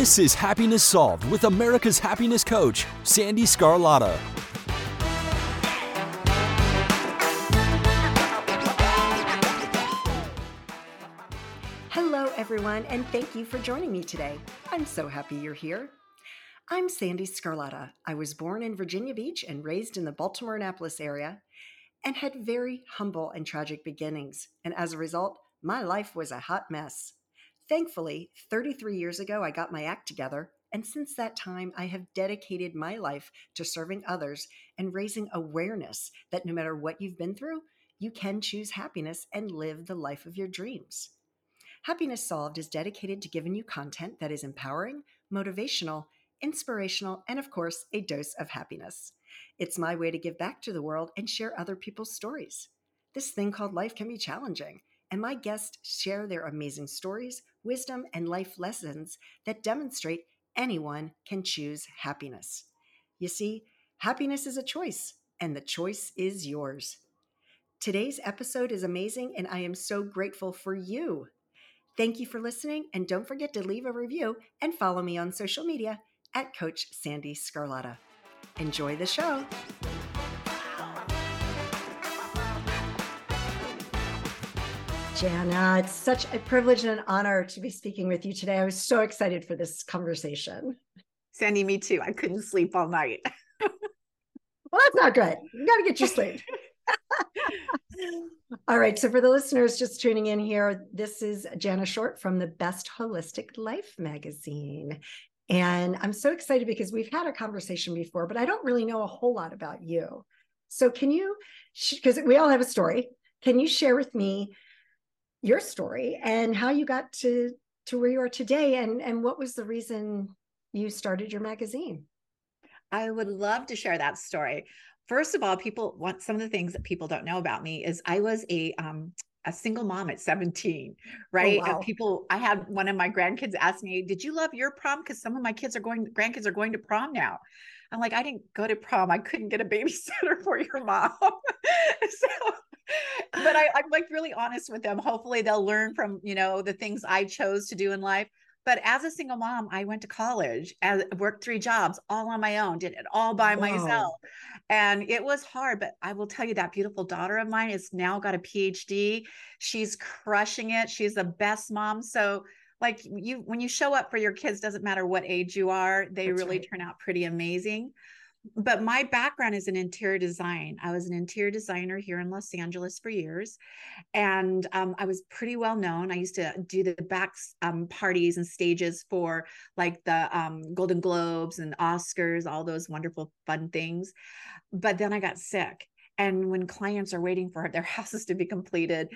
This is Happiness Solved with America's happiness coach, Sandee Sgarlata. Hello, everyone, and thank you for joining me today. I'm so happy you're here. I'm Sandee Sgarlata. I was born in Virginia Beach and raised in the Baltimore Annapolis area and had very humble and tragic beginnings. And as a result, my life was a hot mess. Thankfully, 33 years ago, I got my act together, and since that time, I have dedicated my life to serving others and raising awareness that no matter what you've been through, you can choose happiness and live the life of your dreams. Happiness Solved is dedicated to giving you content that is empowering, motivational, inspirational, and of course, a dose of happiness. It's my way to give back to the world and share other people's stories. This thing called life can be challenging, and my guests share their amazing stories, wisdom, and life lessons that demonstrate anyone can choose happiness. You see, happiness is a choice, and the choice is yours. Today's episode is amazing, and I am so grateful for you. Thank you for listening, and don't forget to leave a review and follow me on social media at Coach Sandee Sgarlata. Enjoy the show. Jana, it's such a privilege and an honor to be speaking with you today. I was so excited for this conversation. Sandee, me too. I couldn't sleep all night. well, that's not good. You got to get your sleep. all right. So, for the listeners just tuning in here, this is Jana Short from the Best Holistic Life magazine. And I'm so excited because we've had a conversation before, but I don't really know a whole lot about you. So, can you, because we all have a story, can you share with me your story and how you got to to where you are today and and what was the reason you started your magazine? I would love to share that story. First of all people want some of the things that people don't know about me is i was a um a single mom at 17 right? Oh, wow. people i had one of my grandkids ask me did you love your prom? Because some of my kids are going grandkids are going to prom now. I'm like i didn't go to prom. I couldn't get a babysitter for your mom. So but I, I'm like really honest with them. Hopefully they'll learn from, you know, the things I chose to do in life. But as a single mom, I went to college and worked three jobs all on my own, did it all by Whoa. myself. And it was hard, but I will tell you that beautiful daughter of mine has now got a PhD. She's crushing it. She's the best mom. So like you when you show up for your kids doesn't matter what age you are, they That's really right. turn out pretty amazing but my background is in interior design. I was an interior designer here in Los Angeles for years, and um, I was pretty well known. I used to do the back um, parties and stages for like the um, Golden Globes and Oscars, all those wonderful fun things. But then I got sick, and when clients are waiting for their houses to be completed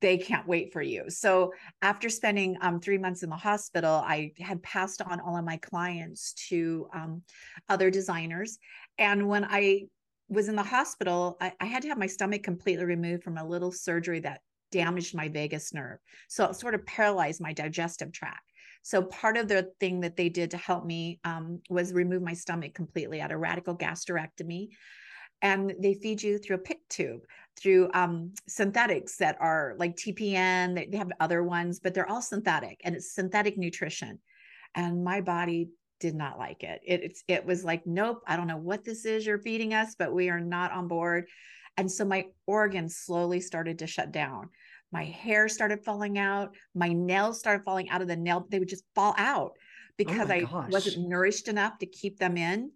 they can't wait for you. So after spending um, three months in the hospital i had passed on all of my clients to um, other designers. And when i was in the hospital I, I had to have my stomach completely removed from a little surgery that damaged my vagus nerve. So it sort of paralyzed my digestive tract. So part of the thing that they did to help me um, was remove my stomach completely. At a radical gastrectomy and they feed you through a PICC tube through um, synthetics that are like TPN. They, have other ones, but they're all synthetic and it's synthetic nutrition. And my body did not like it. it it's, it was like, nope, I don't know what this is you're feeding us, but we are not on board. And so my organs slowly started to shut down. My hair started falling out. My nails started falling out of the nail. They would just fall out oh because oh I gosh. wasn't nourished enough to keep them in.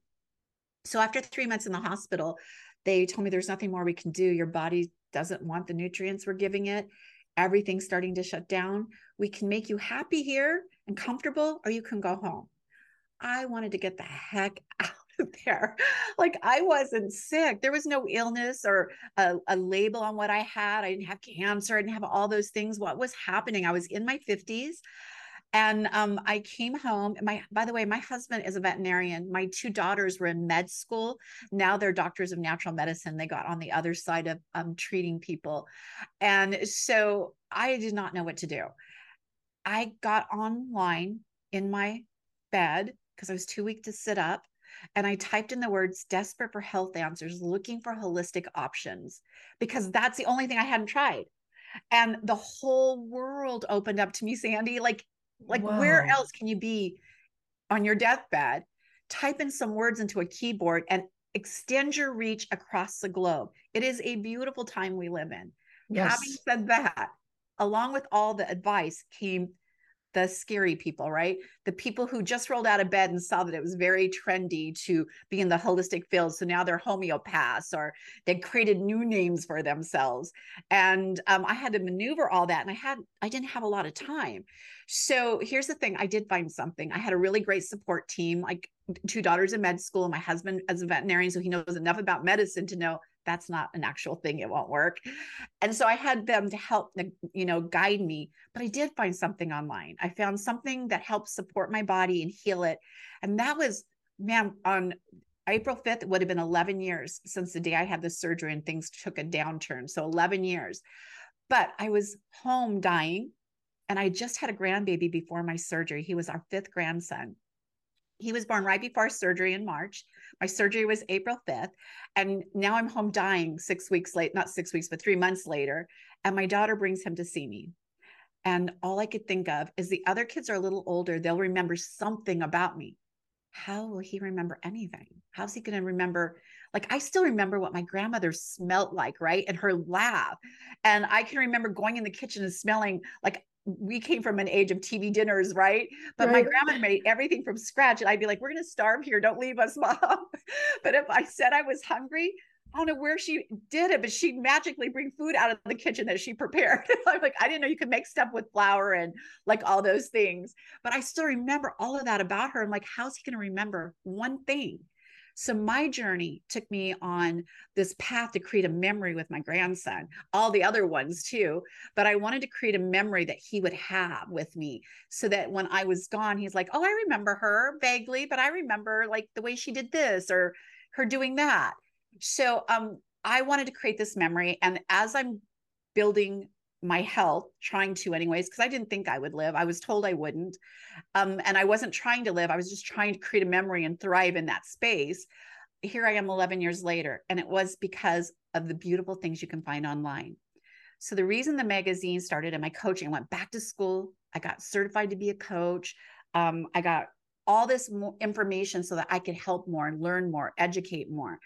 So after three months in the hospital, they told me there's nothing more we can do. Your body doesn't want the nutrients we're giving it. Everything's starting to shut down. We can make you happy here and comfortable, or you can go home. I wanted to get the heck out of there. Like I wasn't sick. There was no illness or a, a, label on what I had. I didn't have cancer. I didn't have all those things. What was happening? I was in my 50s. And um, I came home. My, by the way, my husband is a veterinarian. My two daughters were in med school. Now they're doctors of natural medicine. They got on the other side of um, treating people, and so I did not know what to do. I got online in my bed because I was too weak to sit up. And I typed in the words desperate for health answers, looking for holistic options, because that's the only thing I hadn't tried. And the whole world opened up to me, Sandee. Like, like Whoa. where else can you be on your deathbed? Type in some words into a keyboard and extend your reach across the globe. It is a beautiful time we live in. Yes. Having said that, along with all the advice came the scary people, right? The people who just rolled out of bed and saw that it was very trendy to be in the holistic field. So now they're homeopaths or they created new names for themselves. And um, I had to maneuver all that. And I had, I didn't have a lot of time. So here's the thing I did find something. I had a really great support team, like two daughters in med school, my husband as a veterinarian. So he knows enough about medicine to know that's not an actual thing it won't work. And so i had them to help you know guide me but i did find something online. I found something that helped support my body and heal it. And that was man on april 5th it would have been 11 years since the day i had the surgery and things took a downturn. So 11 years. But i was home dying and i just had a grandbaby before my surgery. He was our fifth grandson he was born right before surgery in March. My surgery was April 5th. And now I'm home dying six weeks late, not six weeks, but three months later. And my daughter brings him to see me. And all I could think of is the other kids are a little older. They'll remember something about me. How will he remember anything? How's he going to remember? Like, I still remember what my grandmother smelled like, right? And her laugh. And I can remember going in the kitchen and smelling like we came from an age of TV dinners, right? But right. my grandma made everything from scratch. And I'd be like, we're going to starve here. Don't leave us, mom. but if I said I was hungry, I don't know where she did it, but she'd magically bring food out of the kitchen that she prepared. I'm like, I didn't know you could make stuff with flour and like all those things. But I still remember all of that about her. I'm like, how's he going to remember one thing? So my journey took me on this path to create a memory with my grandson, all the other ones too. But I wanted to create a memory that he would have with me so that when I was gone, he's like, oh, I remember her vaguely, but I remember like the way she did this or her doing that. So um, I wanted to create this memory. And as I'm building my health, trying to, anyways, because I didn't think I would live. I was told I wouldn't. Um, and I wasn't trying to live. I was just trying to create a memory and thrive in that space. Here I am 11 years later. And it was because of the beautiful things you can find online. So the reason the magazine started and my coaching, I went back to school. I got certified to be a coach. Um, I got all this information so that I could help more learn more, educate more.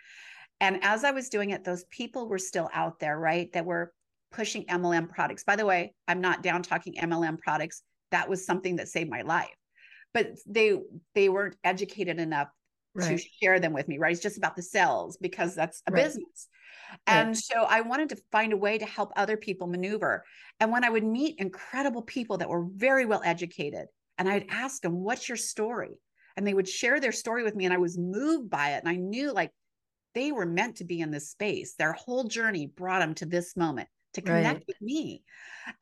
And as I was doing it, those people were still out there, right? That were pushing MLM products. By the way, I'm not down talking MLM products. That was something that saved my life. But they they weren't educated enough right. to share them with me, right? It's just about the sales because that's a right. business. And right. so I wanted to find a way to help other people maneuver. And when I would meet incredible people that were very well educated, and I'd ask them, What's your story? And they would share their story with me. And I was moved by it. And I knew like they were meant to be in this space. Their whole journey brought them to this moment to connect right. with me.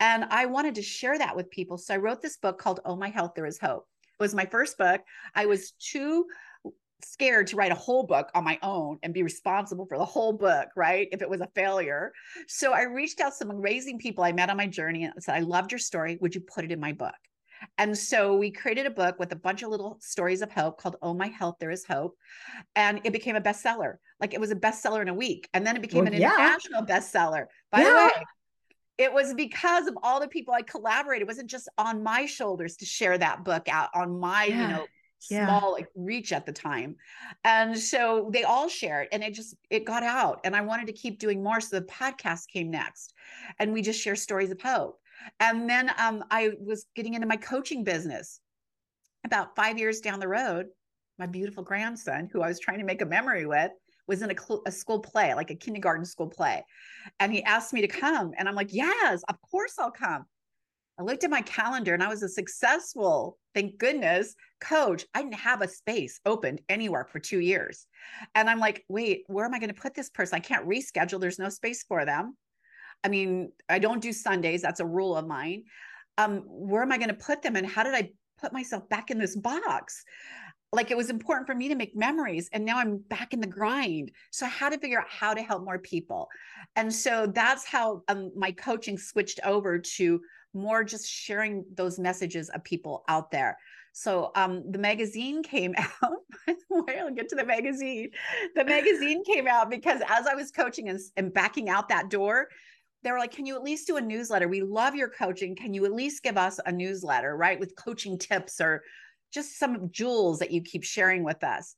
And I wanted to share that with people. So I wrote this book called Oh My Health, There Is Hope. It was my first book. I was too scared to write a whole book on my own and be responsible for the whole book, right? If it was a failure. So I reached out some amazing people I met on my journey and said, I loved your story. Would you put it in my book? And so we created a book with a bunch of little stories of hope called Oh My Health, There Is Hope. And it became a bestseller. Like it was a bestseller in a week. And then it became well, an yeah. international bestseller. By yeah. the way, it was because of all the people I collaborated. It wasn't just on my shoulders to share that book out on my, yeah. you know, small like reach at the time. And so they all shared and it just it got out. And I wanted to keep doing more. So the podcast came next. And we just share stories of hope. And then um, I was getting into my coaching business. About five years down the road, my beautiful grandson, who I was trying to make a memory with, was in a, cl- a, school play, like a kindergarten school play. And he asked me to come. And I'm like, yes, of course I'll come. I looked at my calendar and I was a successful, thank goodness, coach. I didn't have a space opened anywhere for two years. And I'm like, wait, where am I going to put this person? I can't reschedule. There's no space for them. I mean, I don't do Sundays. That's a rule of mine. Um, where am I going to put them? And how did I put myself back in this box? Like it was important for me to make memories. And now I'm back in the grind. So I had to figure out how to help more people. And so that's how um, my coaching switched over to more just sharing those messages of people out there. So um, the magazine came out. I'll get to the magazine. The magazine came out because as I was coaching and, and backing out that door, they were like, Can you at least do a newsletter? We love your coaching. Can you at least give us a newsletter, right? With coaching tips or just some jewels that you keep sharing with us.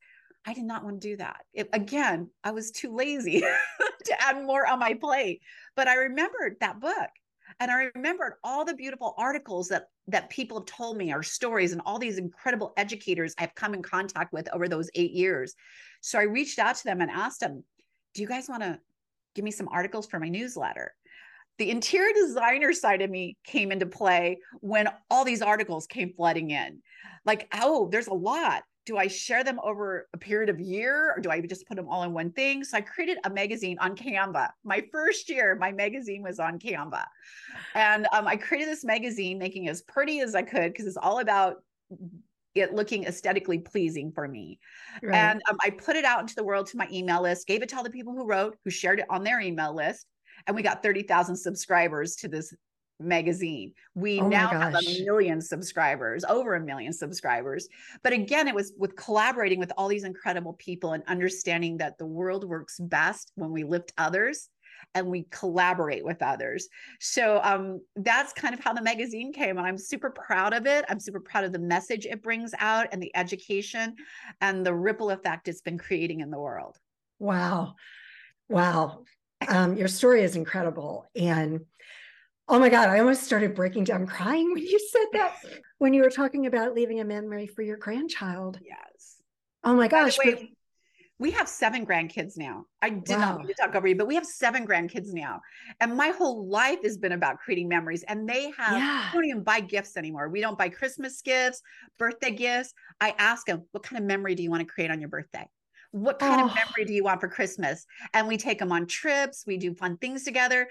I did not want to do that. It, again, I was too lazy to add more on my plate. But I remembered that book and I remembered all the beautiful articles that that people have told me, our stories, and all these incredible educators I've come in contact with over those eight years. So I reached out to them and asked them, "Do you guys want to give me some articles for my newsletter?" The interior designer side of me came into play when all these articles came flooding in. Like, oh, there's a lot do I share them over a period of year or do I just put them all in one thing? So I created a magazine on Canva. My first year, my magazine was on Canva. And um, I created this magazine, making it as pretty as I could because it's all about it looking aesthetically pleasing for me. Right. And um, I put it out into the world to my email list, gave it to all the people who wrote, who shared it on their email list. And we got 30,000 subscribers to this magazine. We oh now have a million subscribers, over a million subscribers. But again, it was with collaborating with all these incredible people and understanding that the world works best when we lift others and we collaborate with others. So um, that's kind of how the magazine came. And I'm super proud of it. I'm super proud of the message it brings out and the education and the ripple effect it's been creating in the world. Wow. Wow. Um, your story is incredible. And Oh my God, I almost started breaking down crying when you said that, when you were talking about leaving a memory for your grandchild. Yes. Oh my gosh. Way, but... we have seven grandkids now. I did wow. not want to talk over you, but we have seven grandkids now. And my whole life has been about creating memories. And they have, yeah. we don't even buy gifts anymore. We don't buy Christmas gifts, birthday gifts. I ask them, what kind of memory do you want to create on your birthday? What kind oh. of memory do you want for Christmas? And we take them on trips, we do fun things together.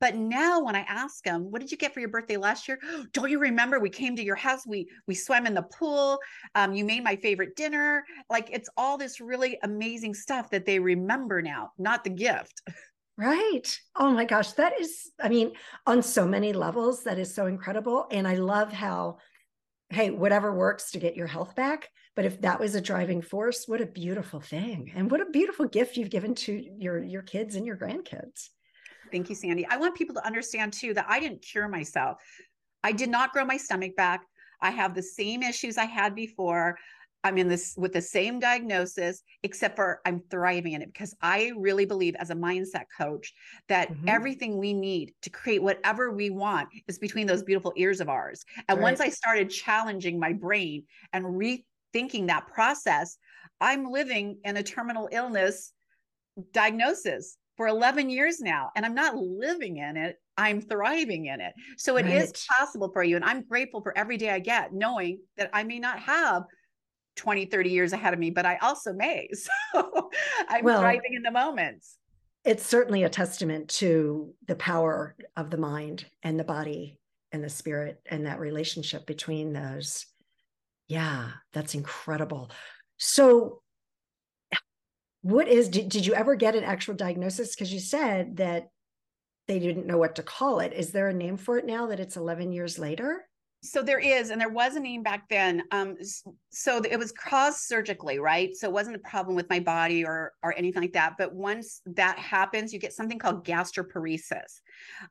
But now when I ask them, what did you get for your birthday last year? Don't you remember we came to your house? We we swam in the pool. Um, you made my favorite dinner. Like it's all this really amazing stuff that they remember now, not the gift. Right. Oh my gosh. That is, I mean, on so many levels, that is so incredible. And I love how, hey, whatever works to get your health back. But if that was a driving force, what a beautiful thing. And what a beautiful gift you've given to your your kids and your grandkids. Thank you, Sandee. I want people to understand too that I didn't cure myself. I did not grow my stomach back. I have the same issues I had before. I'm in this with the same diagnosis, except for I'm thriving in it because I really believe, as a mindset coach, that mm-hmm. everything we need to create whatever we want is between those beautiful ears of ours. And right. once I started challenging my brain and rethinking that process, I'm living in a terminal illness diagnosis for 11 years now and I'm not living in it. I'm thriving in it. So it right. is possible for you. And I'm grateful for every day I get knowing that I may not have 20, 30 years ahead of me, but I also may. So I'm well, thriving in the moments. It's certainly a testament to the power of the mind and the body and the spirit and that relationship between those. Yeah, that's incredible. So what is did, did you ever get an actual diagnosis because you said that they didn't know what to call it is there a name for it now that it's 11 years later so there is and there was a name back then um, so it was caused surgically right? So it wasn't a problem with my body or or anything like that but once that happens you get something called gastroparesis.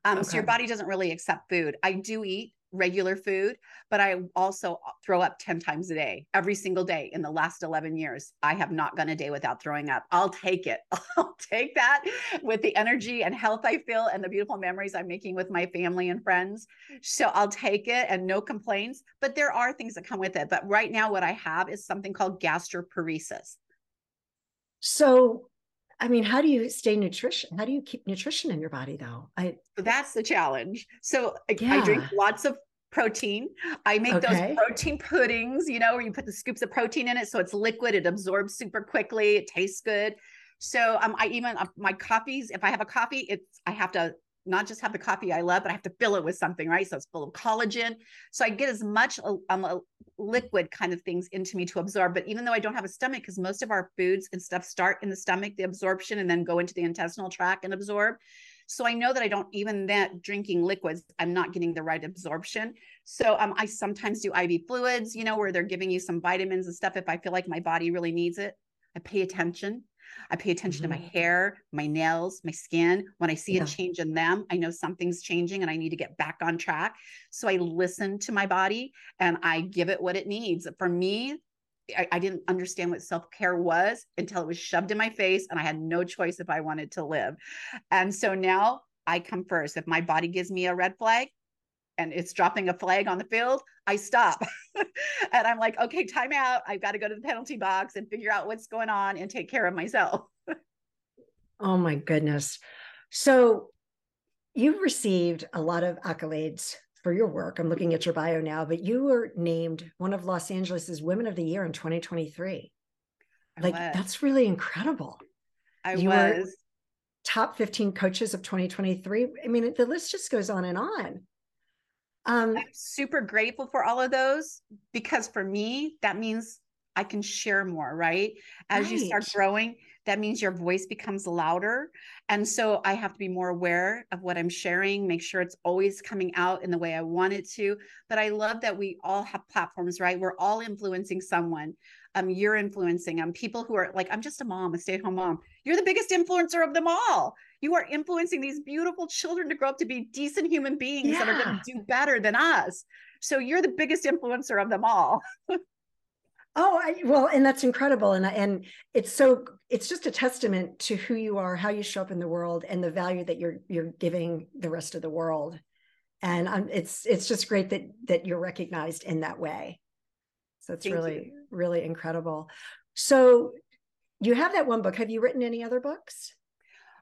Um, okay. so your body doesn't really accept food. I do eat regular food, but I also throw up 10 times a day, every single day in the last 11 years. I have not gone a day without throwing up. I'll take it. I'll take that with the energy and health I feel and the beautiful memories I'm making with my family and friends. So I'll take it and no complaints, but there are things that come with it. But right now, what I have is something called gastroparesis. So I mean, how do you stay nutrition? How do you keep nutrition in your body though? I that's the challenge. So yeah. I drink lots of protein. I make okay. those protein puddings, you know, where you put the scoops of protein in it so it's liquid, it absorbs super quickly, it tastes good. So um, I even uh, my coffees, if I have a coffee, it's I have to not just have the coffee I love, but I have to fill it with something, right? So it's full of collagen. So I get as much uh, um, liquid kind of things into me to absorb. But even though I don't have a stomach, because most of our foods and stuff start in the stomach, the absorption, and then go into the intestinal tract and absorb. So I know that I don't even that drinking liquids, I'm not getting the right absorption. So um, I sometimes do IV fluids, you know, where they're giving you some vitamins and stuff if I feel like my body really needs it. I pay attention. I pay attention mm-hmm. to my mm-hmm. hair, my nails, my skin. When I see yeah. a change in them, I know something's changing and I need to get back on track. So I listen to my body and I give it what it needs. For me, I, I didn't understand what self care was until it was shoved in my face, and I had no choice if I wanted to live. And so now I come first. If my body gives me a red flag, and it's dropping a flag on the field, I stop. and I'm like, okay, time out. I've got to go to the penalty box and figure out what's going on and take care of myself. oh my goodness. So you've received a lot of accolades for your work. I'm looking at your bio now, but you were named one of Los Angeles's Women of the Year in 2023. I like was. that's really incredible. I you was top 15 coaches of 2023. I mean, the list just goes on and on. Um, I'm super grateful for all of those because for me, that means I can share more, right? As right. you start growing, that means your voice becomes louder. And so I have to be more aware of what I'm sharing, make sure it's always coming out in the way I want it to. But I love that we all have platforms, right? We're all influencing someone. Um, you're influencing um people who are like, I'm just a mom, a stay-at-home mom. You're the biggest influencer of them all. You are influencing these beautiful children to grow up to be decent human beings yeah. that are going to do better than us. So you're the biggest influencer of them all. Oh, I, well, and that's incredible, and and it's so it's just a testament to who you are, how you show up in the world, and the value that you're you're giving the rest of the world, and um, it's it's just great that that you're recognized in that way. So it's Thank really you. really incredible. So you have that one book. Have you written any other books?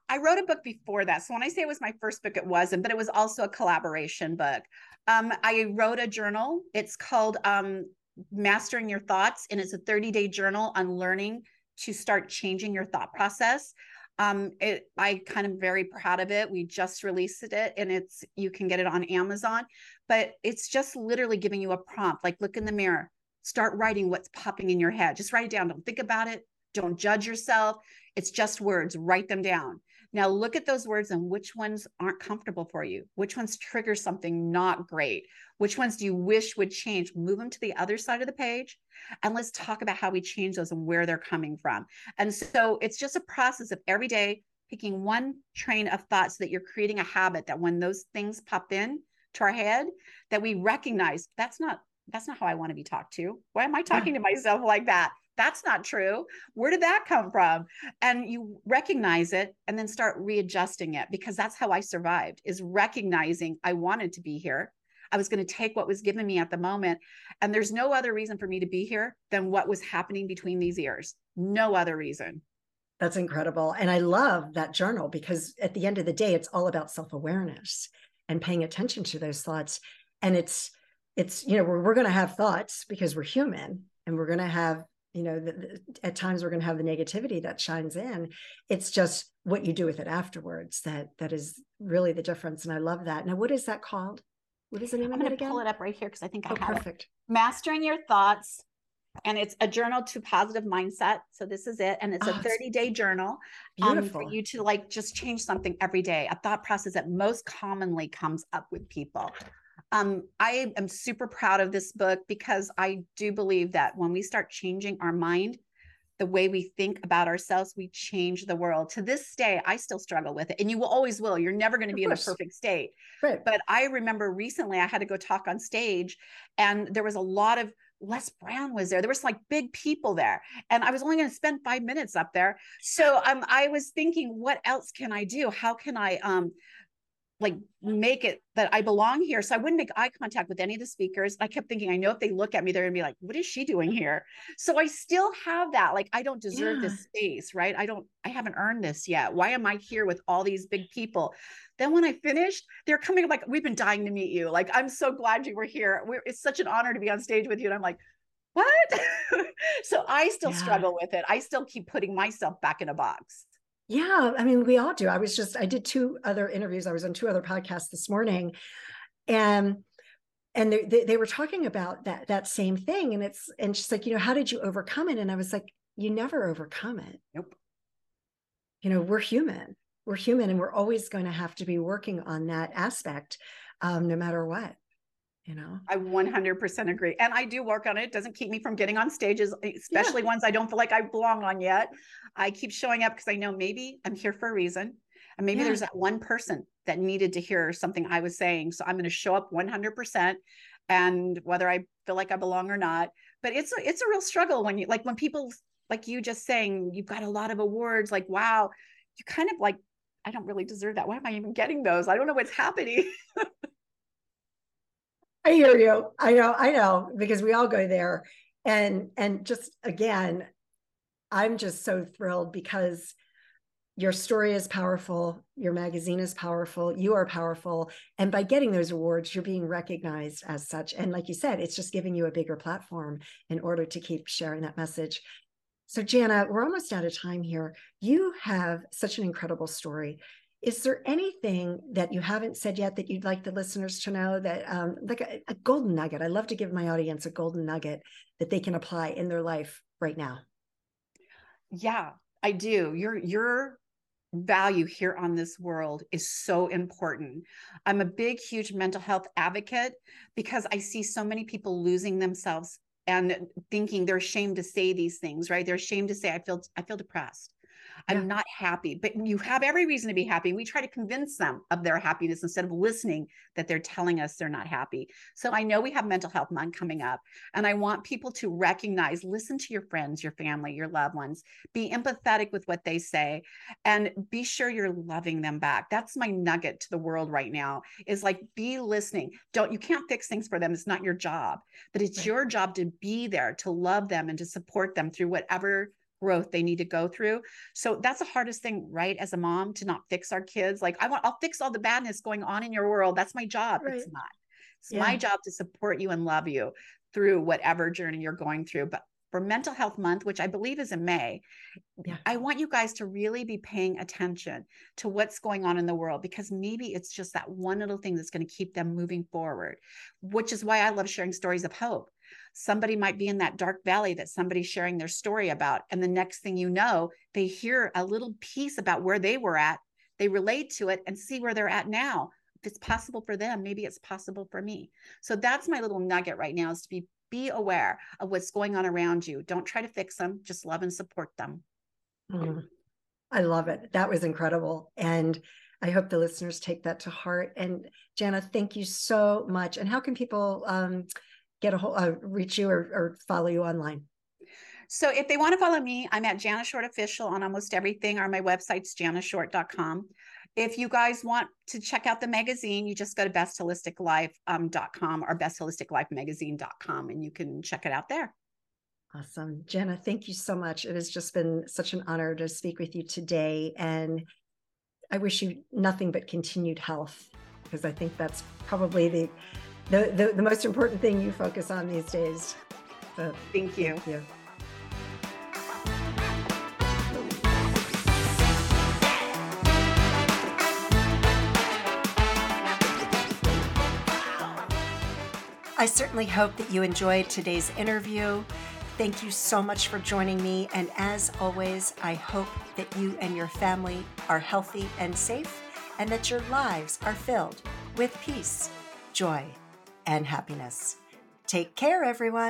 I wrote a book before that. So when I say it was my first book, it wasn't, but it was also a collaboration book. Um, I wrote a journal. It's called um, Mastering Your Thoughts, and it's a 30 day journal on learning to start changing your thought process. Um, it, I kind of very proud of it. We just released it, and it's you can get it on Amazon. But it's just literally giving you a prompt, like look in the mirror, start writing what's popping in your head. Just write it down. Don't think about it. Don't judge yourself. It's just words. Write them down. Now look at those words and which ones aren't comfortable for you. Which ones trigger something not great? Which ones do you wish would change? Move them to the other side of the page and let's talk about how we change those and where they're coming from. And so it's just a process of every day picking one train of thought so that you're creating a habit that when those things pop in to our head that we recognize that's not that's not how I want to be talked to. Why am I talking to myself like that? That's not true. Where did that come from? And you recognize it and then start readjusting it because that's how I survived is recognizing I wanted to be here. I was going to take what was given me at the moment. And there's no other reason for me to be here than what was happening between these ears. No other reason. That's incredible. And I love that journal because at the end of the day, it's all about self awareness and paying attention to those thoughts. And it's, it's, you know, we're, we're going to have thoughts because we're human and we're going to have, you know, the, the, at times we're going to have the negativity that shines in. It's just what you do with it afterwards that that is really the difference. And I love that. Now, what is that called? What is the name I'm of it again? Pull it up right here because I think I oh, have perfect. It. Mastering your thoughts, and it's a journal to positive mindset. So this is it, and it's oh, a 30 day journal um, for you to like just change something every day. A thought process that most commonly comes up with people. Um, I am super proud of this book because I do believe that when we start changing our mind, the way we think about ourselves, we change the world. To this day, I still struggle with it. And you will always will. You're never going to be in a perfect state. Right. But I remember recently I had to go talk on stage and there was a lot of Les Brown was there. There was like big people there, and I was only going to spend five minutes up there. So um, I was thinking, what else can I do? How can I um, like make it that I belong here. So I wouldn't make eye contact with any of the speakers. I kept thinking, I know if they look at me, they're gonna be like, what is she doing here? So I still have that. Like, I don't deserve yeah. this space, right? I don't, I haven't earned this yet. Why am I here with all these big people? Then when I finished, they're coming up like, we've been dying to meet you. Like, I'm so glad you were here. We're, it's such an honor to be on stage with you. And I'm like, what? so I still yeah. struggle with it. I still keep putting myself back in a box. Yeah, I mean, we all do. I was just, I did two other interviews. I was on two other podcasts this morning, and and they, they, they were talking about that that same thing. And it's and she's like, you know, how did you overcome it? And I was like, you never overcome it. Nope. You know, we're human. We're human, and we're always going to have to be working on that aspect, um, no matter what you know i 100% agree and i do work on it it doesn't keep me from getting on stages especially yeah. ones i don't feel like i belong on yet i keep showing up because i know maybe i'm here for a reason and maybe yeah. there's that one person that needed to hear something i was saying so i'm going to show up 100% and whether i feel like i belong or not but it's a, it's a real struggle when you like when people like you just saying you've got a lot of awards like wow you kind of like i don't really deserve that why am i even getting those i don't know what's happening I hear you. I know, I know, because we all go there. And and just again, I'm just so thrilled because your story is powerful, your magazine is powerful, you are powerful. And by getting those awards, you're being recognized as such. And like you said, it's just giving you a bigger platform in order to keep sharing that message. So, Jana, we're almost out of time here. You have such an incredible story. Is there anything that you haven't said yet that you'd like the listeners to know that, um, like a, a golden nugget? I love to give my audience a golden nugget that they can apply in their life right now. Yeah, I do. Your your value here on this world is so important. I'm a big, huge mental health advocate because I see so many people losing themselves and thinking they're ashamed to say these things, right? They're ashamed to say, I feel I feel depressed. I'm not happy. But you have every reason to be happy. We try to convince them of their happiness instead of listening that they're telling us they're not happy. So I know we have mental health month coming up, and I want people to recognize, listen to your friends, your family, your loved ones, be empathetic with what they say, and be sure you're loving them back. That's my nugget to the world right now is like be listening. Don't you can't fix things for them. It's not your job, but it's your job to be there to love them and to support them through whatever growth they need to go through. So that's the hardest thing, right? As a mom to not fix our kids. Like I want, I'll fix all the badness going on in your world. That's my job. Right. It's not. It's yeah. my job to support you and love you through whatever journey you're going through. But for Mental Health Month, which I believe is in May, yeah. I want you guys to really be paying attention to what's going on in the world because maybe it's just that one little thing that's going to keep them moving forward, which is why I love sharing stories of hope somebody might be in that dark valley that somebody's sharing their story about. And the next thing you know, they hear a little piece about where they were at, they relate to it and see where they're at now. If it's possible for them, maybe it's possible for me. So that's my little nugget right now is to be be aware of what's going on around you. Don't try to fix them, just love and support them. Mm, I love it. That was incredible. And I hope the listeners take that to heart. And Jana, thank you so much. And how can people um, get a hold, uh, reach you or, or follow you online? So if they want to follow me, I'm at Jana Short Official on almost everything, or my website's janashort.com. If you guys want to check out the magazine, you just go to bestholisticlife.com um, or bestholisticlifemagazine.com and you can check it out there. Awesome. Jenna, thank you so much. It has just been such an honor to speak with you today. And I wish you nothing but continued health because I think that's probably the the, the, the most important thing you focus on these days. So, thank you. Thank you. I certainly hope that you enjoyed today's interview. Thank you so much for joining me. And as always, I hope that you and your family are healthy and safe, and that your lives are filled with peace, joy, and happiness. Take care, everyone.